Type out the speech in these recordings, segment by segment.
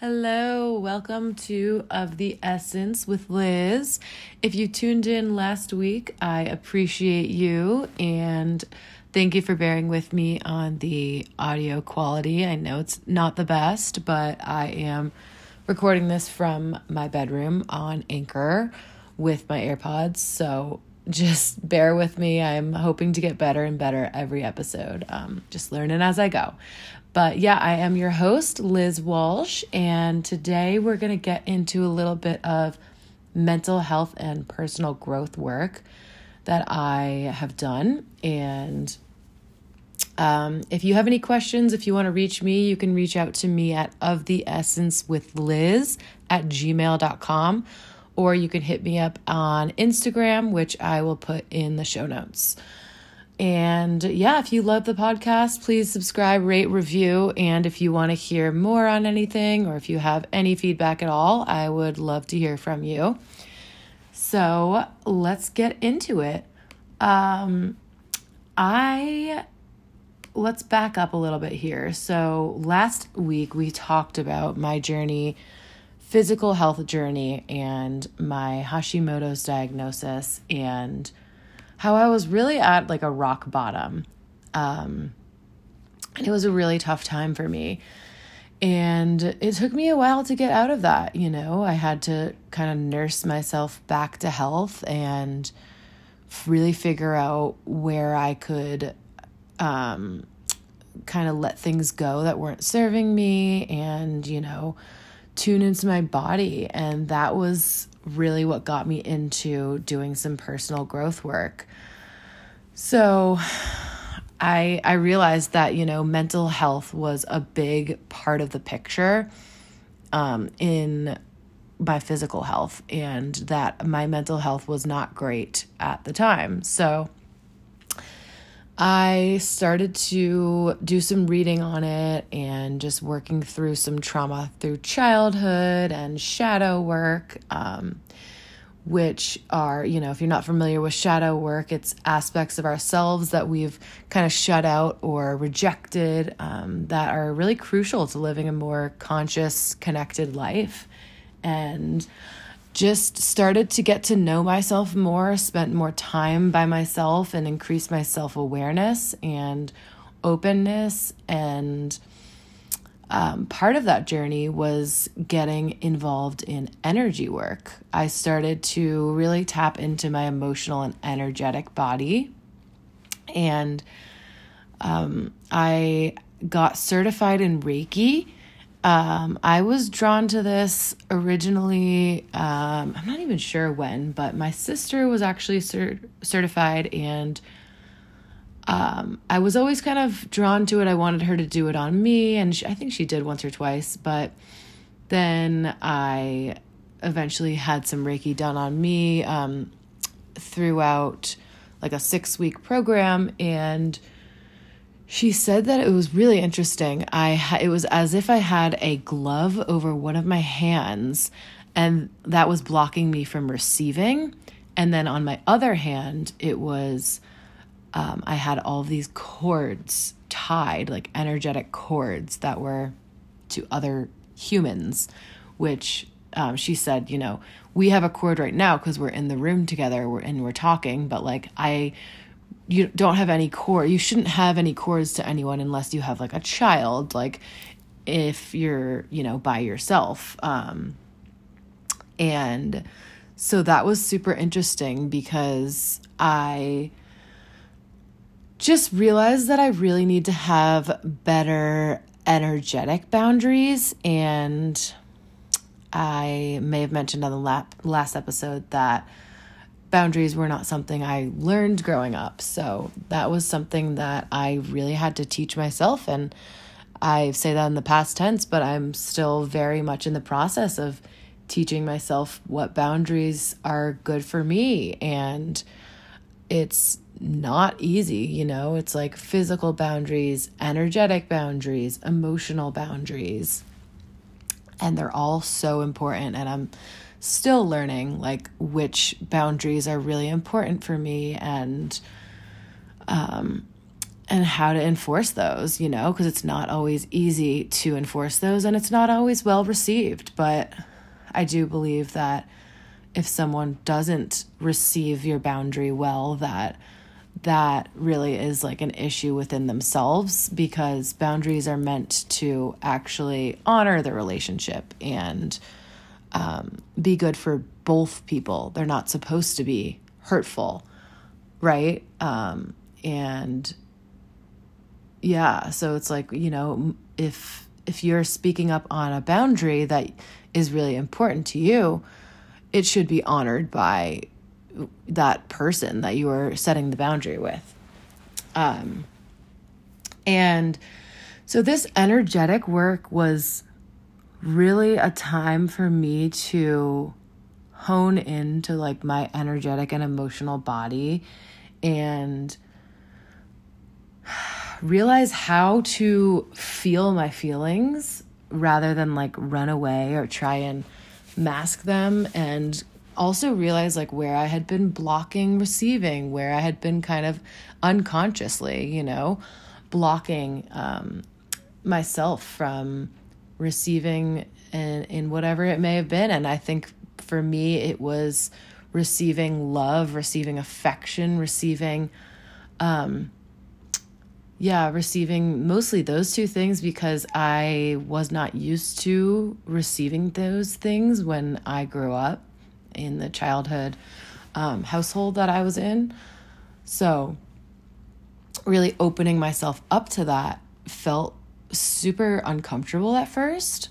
Hello, welcome to Of the Essence with Liz. If you tuned in last week, I appreciate you and thank you for bearing with me on the audio quality. I know it's not the best, but I am recording this from my bedroom on Anchor with my AirPods, so just bear with me. I'm hoping to get better and better every episode. Um, just learning as I go. But yeah, I am your host, Liz Walsh, and today we're going to get into a little bit of mental health and personal growth work that I have done. And um, if you have any questions, if you want to reach me, you can reach out to me at of the essence with Liz at gmail.com or you can hit me up on Instagram, which I will put in the show notes. And yeah, if you love the podcast, please subscribe, rate, review. And if you want to hear more on anything or if you have any feedback at all, I would love to hear from you. So let's get into it. Um, I let's back up a little bit here. So last week we talked about my journey, physical health journey, and my Hashimoto's diagnosis and how I was really at like a rock bottom. Um, and it was a really tough time for me. And it took me a while to get out of that, you know. I had to kind of nurse myself back to health and really figure out where I could um, kind of let things go that weren't serving me and, you know, tune into my body. And that was really what got me into doing some personal growth work. So I I realized that, you know, mental health was a big part of the picture um, in my physical health and that my mental health was not great at the time. So I started to do some reading on it and just working through some trauma through childhood and shadow work, um, which are, you know, if you're not familiar with shadow work, it's aspects of ourselves that we've kind of shut out or rejected um, that are really crucial to living a more conscious, connected life. And just started to get to know myself more, spent more time by myself, and increased my self awareness and openness. And um, part of that journey was getting involved in energy work. I started to really tap into my emotional and energetic body. And um, I got certified in Reiki um, I was drawn to this originally. Um, I'm not even sure when, but my sister was actually cert- certified, and um, I was always kind of drawn to it. I wanted her to do it on me, and she, I think she did once or twice. But then I eventually had some Reiki done on me um, throughout like a six week program, and she said that it was really interesting. I it was as if I had a glove over one of my hands and that was blocking me from receiving. And then on my other hand, it was um, I had all these cords tied, like energetic cords that were to other humans, which um, she said, you know, we have a cord right now because we're in the room together and we're talking, but like I you don't have any core you shouldn't have any cords to anyone unless you have like a child like if you're you know by yourself. Um and so that was super interesting because i just realized that i really need to have better energetic boundaries. And i may have mentioned on the lap, last episode that boundaries were not something I learned growing up. So that was something that I really had to teach myself. And I say that in the past tense, but I'm still very much in the process of teaching myself what boundaries are good for me. And it's not easy, you know, it's like physical boundaries, energetic boundaries, emotional boundaries. And they're all so important. And I'm still learning like which boundaries are really important for me and um and how to enforce those, you know, because it's not always easy to enforce those and it's not always well received. But I do believe that if someone doesn't receive your boundary well, that that really is like an issue within themselves because boundaries are meant to actually honor the relationship and um, be good for both people. They're not supposed to be hurtful, right? Um, and yeah, so it's like you know if if you're speaking up on a boundary that is really important to you, it should be honored by that person that you are setting the boundary with. Um, and so this energetic work was really a time for me to hone into like my energetic and emotional body and realize how to feel my feelings rather than like run away or try and mask them and also realize like where I had been blocking receiving, where I had been kind of unconsciously, you know, blocking um, myself from receiving in, in whatever it may have been. And I think for me, it was receiving love, receiving affection, receiving, um, yeah, receiving mostly those two things because I was not used to receiving those things when I grew up in the childhood um, household that I was in. So, really opening myself up to that felt super uncomfortable at first,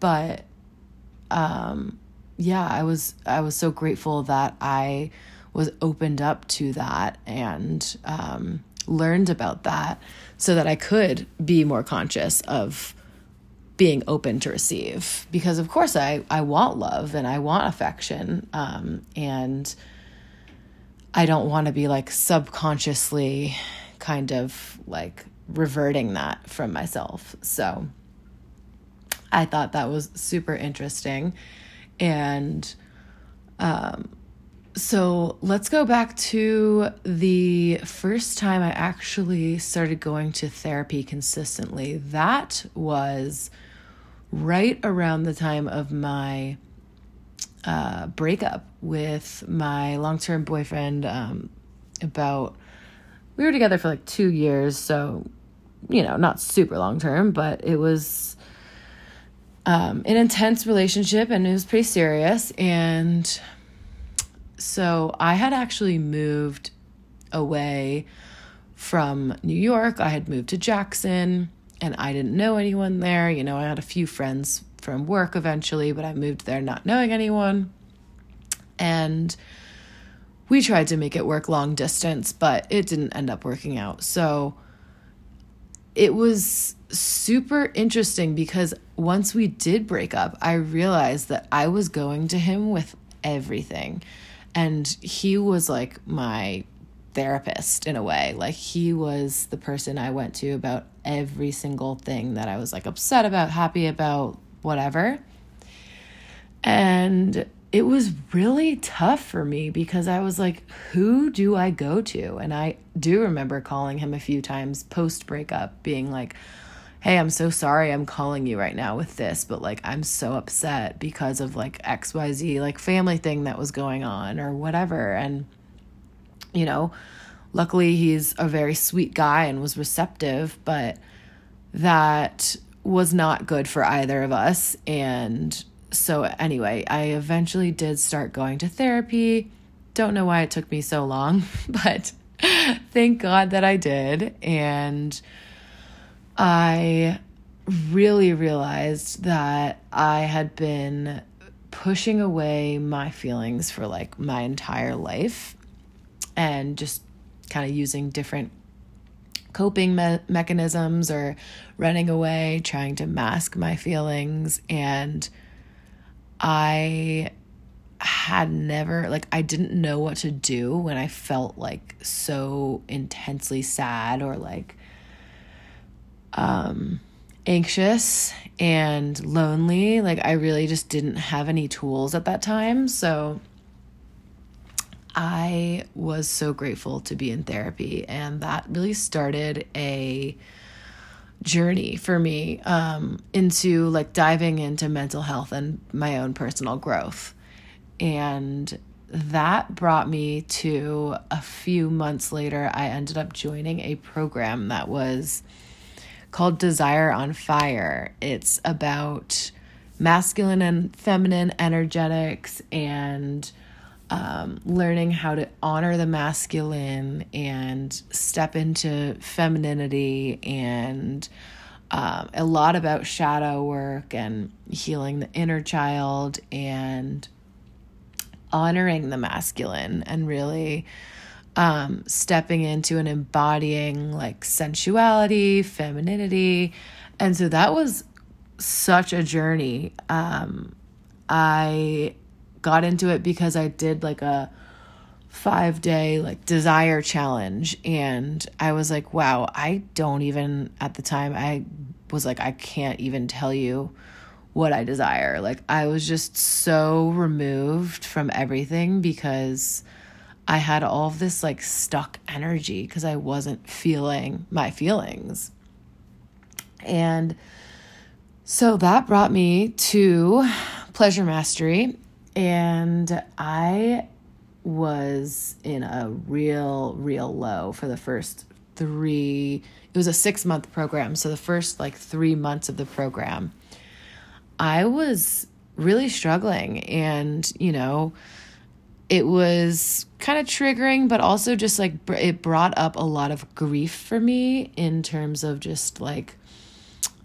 but um, yeah, I was I was so grateful that I was opened up to that and um, learned about that so that I could be more conscious of being open to receive. Because of course I, I want love and I want affection um, and I don't want to be like subconsciously kind of like reverting that from myself. So I thought that was super interesting. And um, so let's go back to the first time I actually started going to therapy consistently. That was right around the time of my uh, breakup with my long term boyfriend. Um, about, we were together for like two years, so, you know, not super long term, but it was um, an intense relationship and it was pretty serious. And so I had actually moved away from New York, I had moved to Jackson and I didn't know anyone there. You know, I had a few friends from work eventually, but I moved there not knowing anyone. And we tried to make it work long distance, but it didn't end up working out. So it was super interesting because once we did break up, I realized that I was going to him with everything. And he was like my therapist in a way. Like he was the person I went to about every single thing that I was like upset about, happy about, whatever. And it was really tough for me because I was like, who do I go to? And I do remember calling him a few times post breakup, being like, hey, I'm so sorry I'm calling you right now with this, but like I'm so upset because of like XYZ, like family thing that was going on or whatever. And you know, luckily he's a very sweet guy and was receptive, but that was not good for either of us. And so, anyway, I eventually did start going to therapy. Don't know why it took me so long, but thank God that I did. And I really realized that I had been pushing away my feelings for like my entire life and just kind of using different coping me- mechanisms or running away, trying to mask my feelings. And I had never, like, I didn't know what to do when I felt like so intensely sad or like um, anxious and lonely. Like, I really just didn't have any tools at that time. So, I was so grateful to be in therapy, and that really started a journey for me um, into like diving into mental health and my own personal growth. And that brought me to a few months later, I ended up joining a program that was called Desire on Fire. It's about masculine and feminine energetics and um, learning how to honor the masculine and step into femininity and um, a lot about shadow work and healing the inner child and honoring the masculine and really um, stepping into and embodying like sensuality, femininity. And so that was such a journey. Um, I got into it because I did like a five day like desire challenge and I was like, wow, I don't even at the time I was like, I can't even tell you what I desire. Like I was just so removed from everything because I had all of this like stuck energy because I wasn't feeling my feelings. And so that brought me to pleasure mastery and I was in a real real low for the first 3 it was a 6 month program. So the first like 3 months of the program I was really struggling. And, you know, it was kind of triggering, but also just like it brought up a lot of grief for me in terms of just like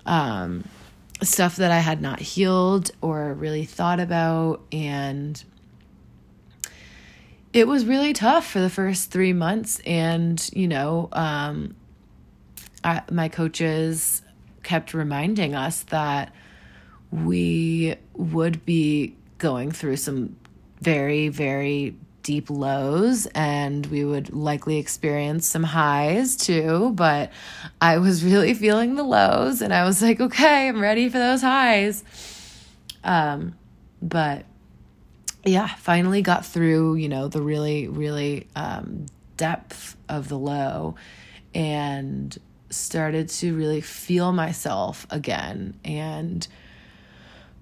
um, stuff that I had not healed or really thought about. And it was really tough for the first three months. And, you know, um, I, my coaches kept reminding us that we would be going through some very, very deep lows and we would likely experience some highs too. But I was really feeling the lows and I was like, okay, I'm ready for those highs. Um, but yeah, finally got through, you know, the really, really um, depth of the low and started to really feel myself again and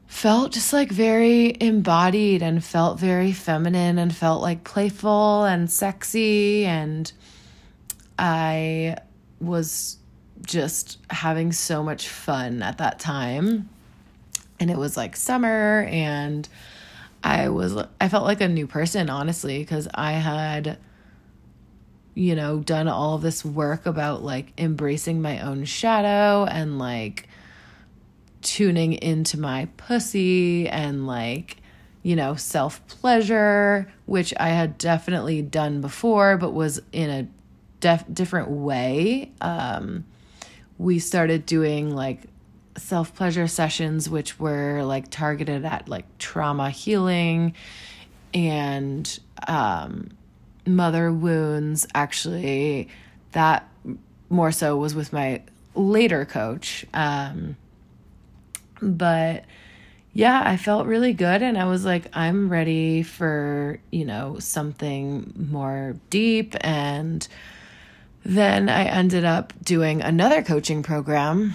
felt just like very embodied and felt very feminine and felt like playful and sexy and I was just having so much fun at that time. And it was like summer and I was I felt like a new person honestly because I had you know done all this work about like embracing my own shadow and like tuning into my pussy and like, you know, self pleasure, which I had definitely done before, but was in a def- different way. Um, we started doing like self pleasure sessions, which were like targeted at like trauma healing and um, mother wounds. Actually, that more so was with my later coach. Um, but yeah, I felt really good and I was like, I'm ready for, you know, something more deep. And then I ended up doing another coaching program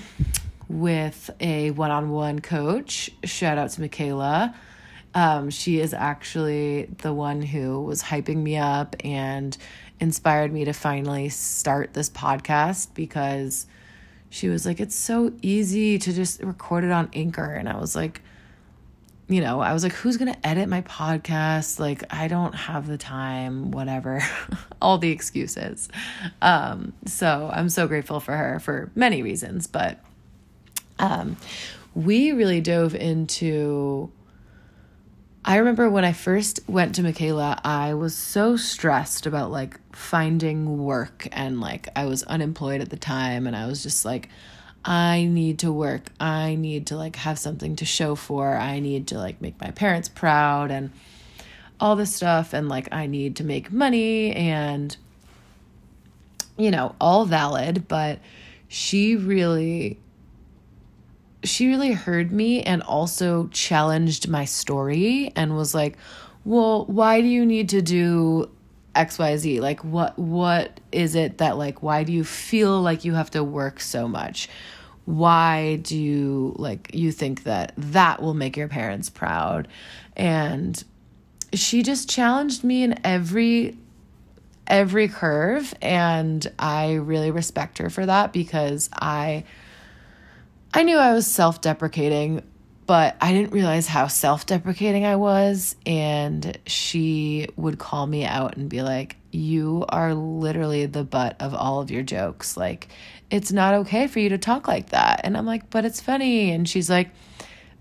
with a one on one coach. Shout out to Michaela. Um, she is actually the one who was hyping me up and inspired me to finally start this podcast because she was like, It's so easy to just record it on Anchor. And I was like, you know, I was like, who's going to edit my podcast? Like, I don't have the time, whatever, all the excuses. Um, so I'm so grateful for her for many reasons. But um, we really dove into I remember when I first went to Michaela, I was so stressed about like finding work and like I was unemployed at the time and I was just like I need to work. I need to like have something to show for. I need to like make my parents proud and all this stuff and like I need to make money and you know, all valid, but she really she really heard me and also challenged my story and was like, "Well, why do you need to do xyz like what what is it that like why do you feel like you have to work so much? Why do you like you think that that will make your parents proud? And she just challenged me in every every curve and I really respect her for that because I I knew I was self-deprecating but I didn't realize how self-deprecating I was and she would call me out and be like you are literally the butt of all of your jokes. Like it's not okay for you to talk like that. And I'm like but it's funny. And she's like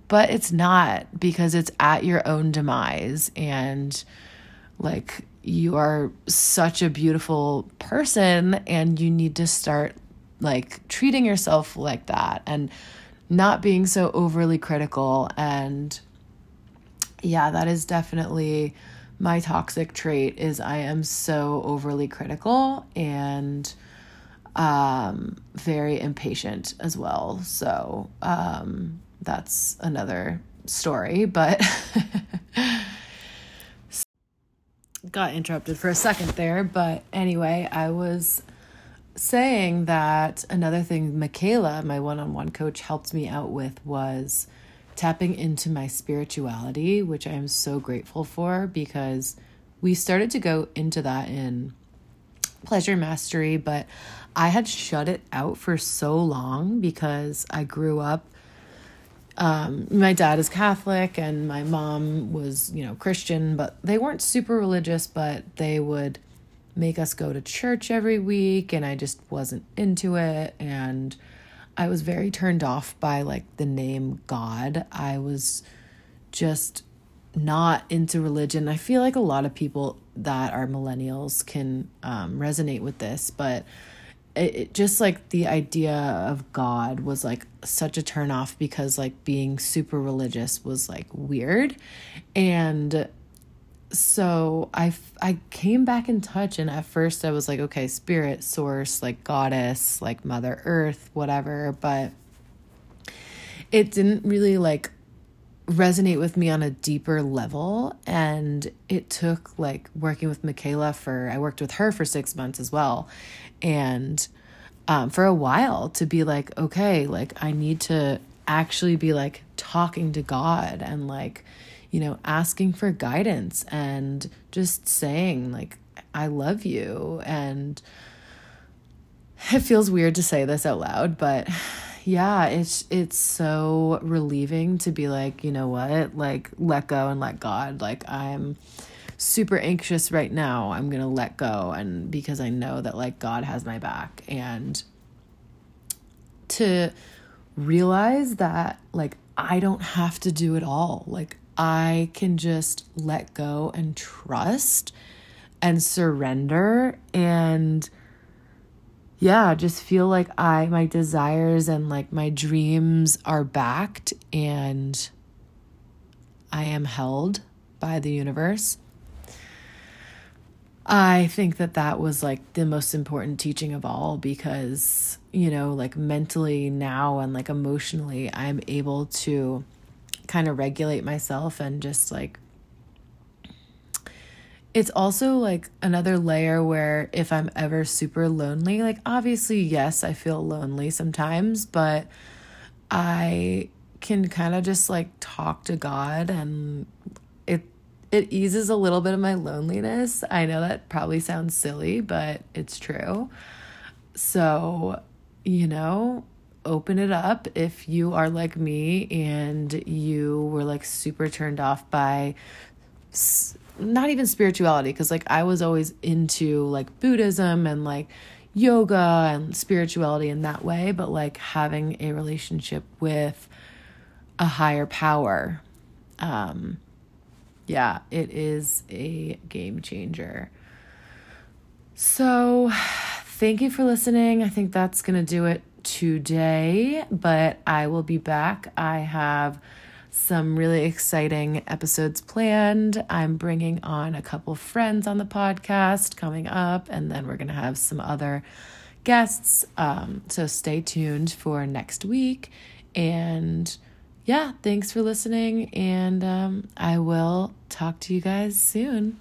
but it's not because it's at your own demise. And like you are such a beautiful person and you need to start like treating yourself like that and not being so overly critical and yeah that is definitely my toxic trait is i am so overly critical and um very impatient as well. So um that's another story but got interrupted for a second there, but anyway, I was saying that another thing Michaela, my one on one coach, helped me out with was tapping into my spirituality, which I am so grateful for because we started to go into that in pleasure mastery, but I had shut it out for so long because I grew up um, my dad is Catholic and my mom was, you know, Christian, but they weren't super religious, but they would make us go to church every week and I just wasn't into it and I was very turned off by like the name God. I was just not into religion. I feel like a lot of people that are millennials can um, resonate with this, but it, it, just like the idea of God was like such a turn off because like being super religious was like weird. And so I I came back in touch and at first I was like okay, spirit, source, like goddess, like mother earth, whatever, but it didn't really like resonate with me on a deeper level and it took like working with Michaela for I worked with her for 6 months as well and um, for a while to be like okay like I need to actually be like talking to God and like you know asking for guidance and just saying like I love you and it feels weird to say this out loud but yeah, it's it's so relieving to be like, you know what? Like let go and let God. Like I'm super anxious right now. I'm going to let go and because I know that like God has my back and to realize that like I don't have to do it all. Like I can just let go and trust and surrender and yeah, just feel like I, my desires and like my dreams are backed and I am held by the universe. I think that that was like the most important teaching of all because, you know, like mentally now and like emotionally, I'm able to kind of regulate myself and just like it's also like another layer where if I'm ever super lonely, like obviously, yes, I feel lonely sometimes, but I can kind of just like talk to God and it it eases a little bit of my loneliness. I know that probably sounds silly, but it's true. So, you know, open it up if you are like me and you were like super turned off by not even spirituality because like I was always into like Buddhism and like yoga and spirituality in that way, but like having a relationship with a higher power. Um yeah, it is a game changer. So, thank you for listening. I think that's going to do it today, but I will be back. I have some really exciting episodes planned. I'm bringing on a couple friends on the podcast coming up, and then we're going to have some other guests. Um, so stay tuned for next week. And yeah, thanks for listening, and um, I will talk to you guys soon.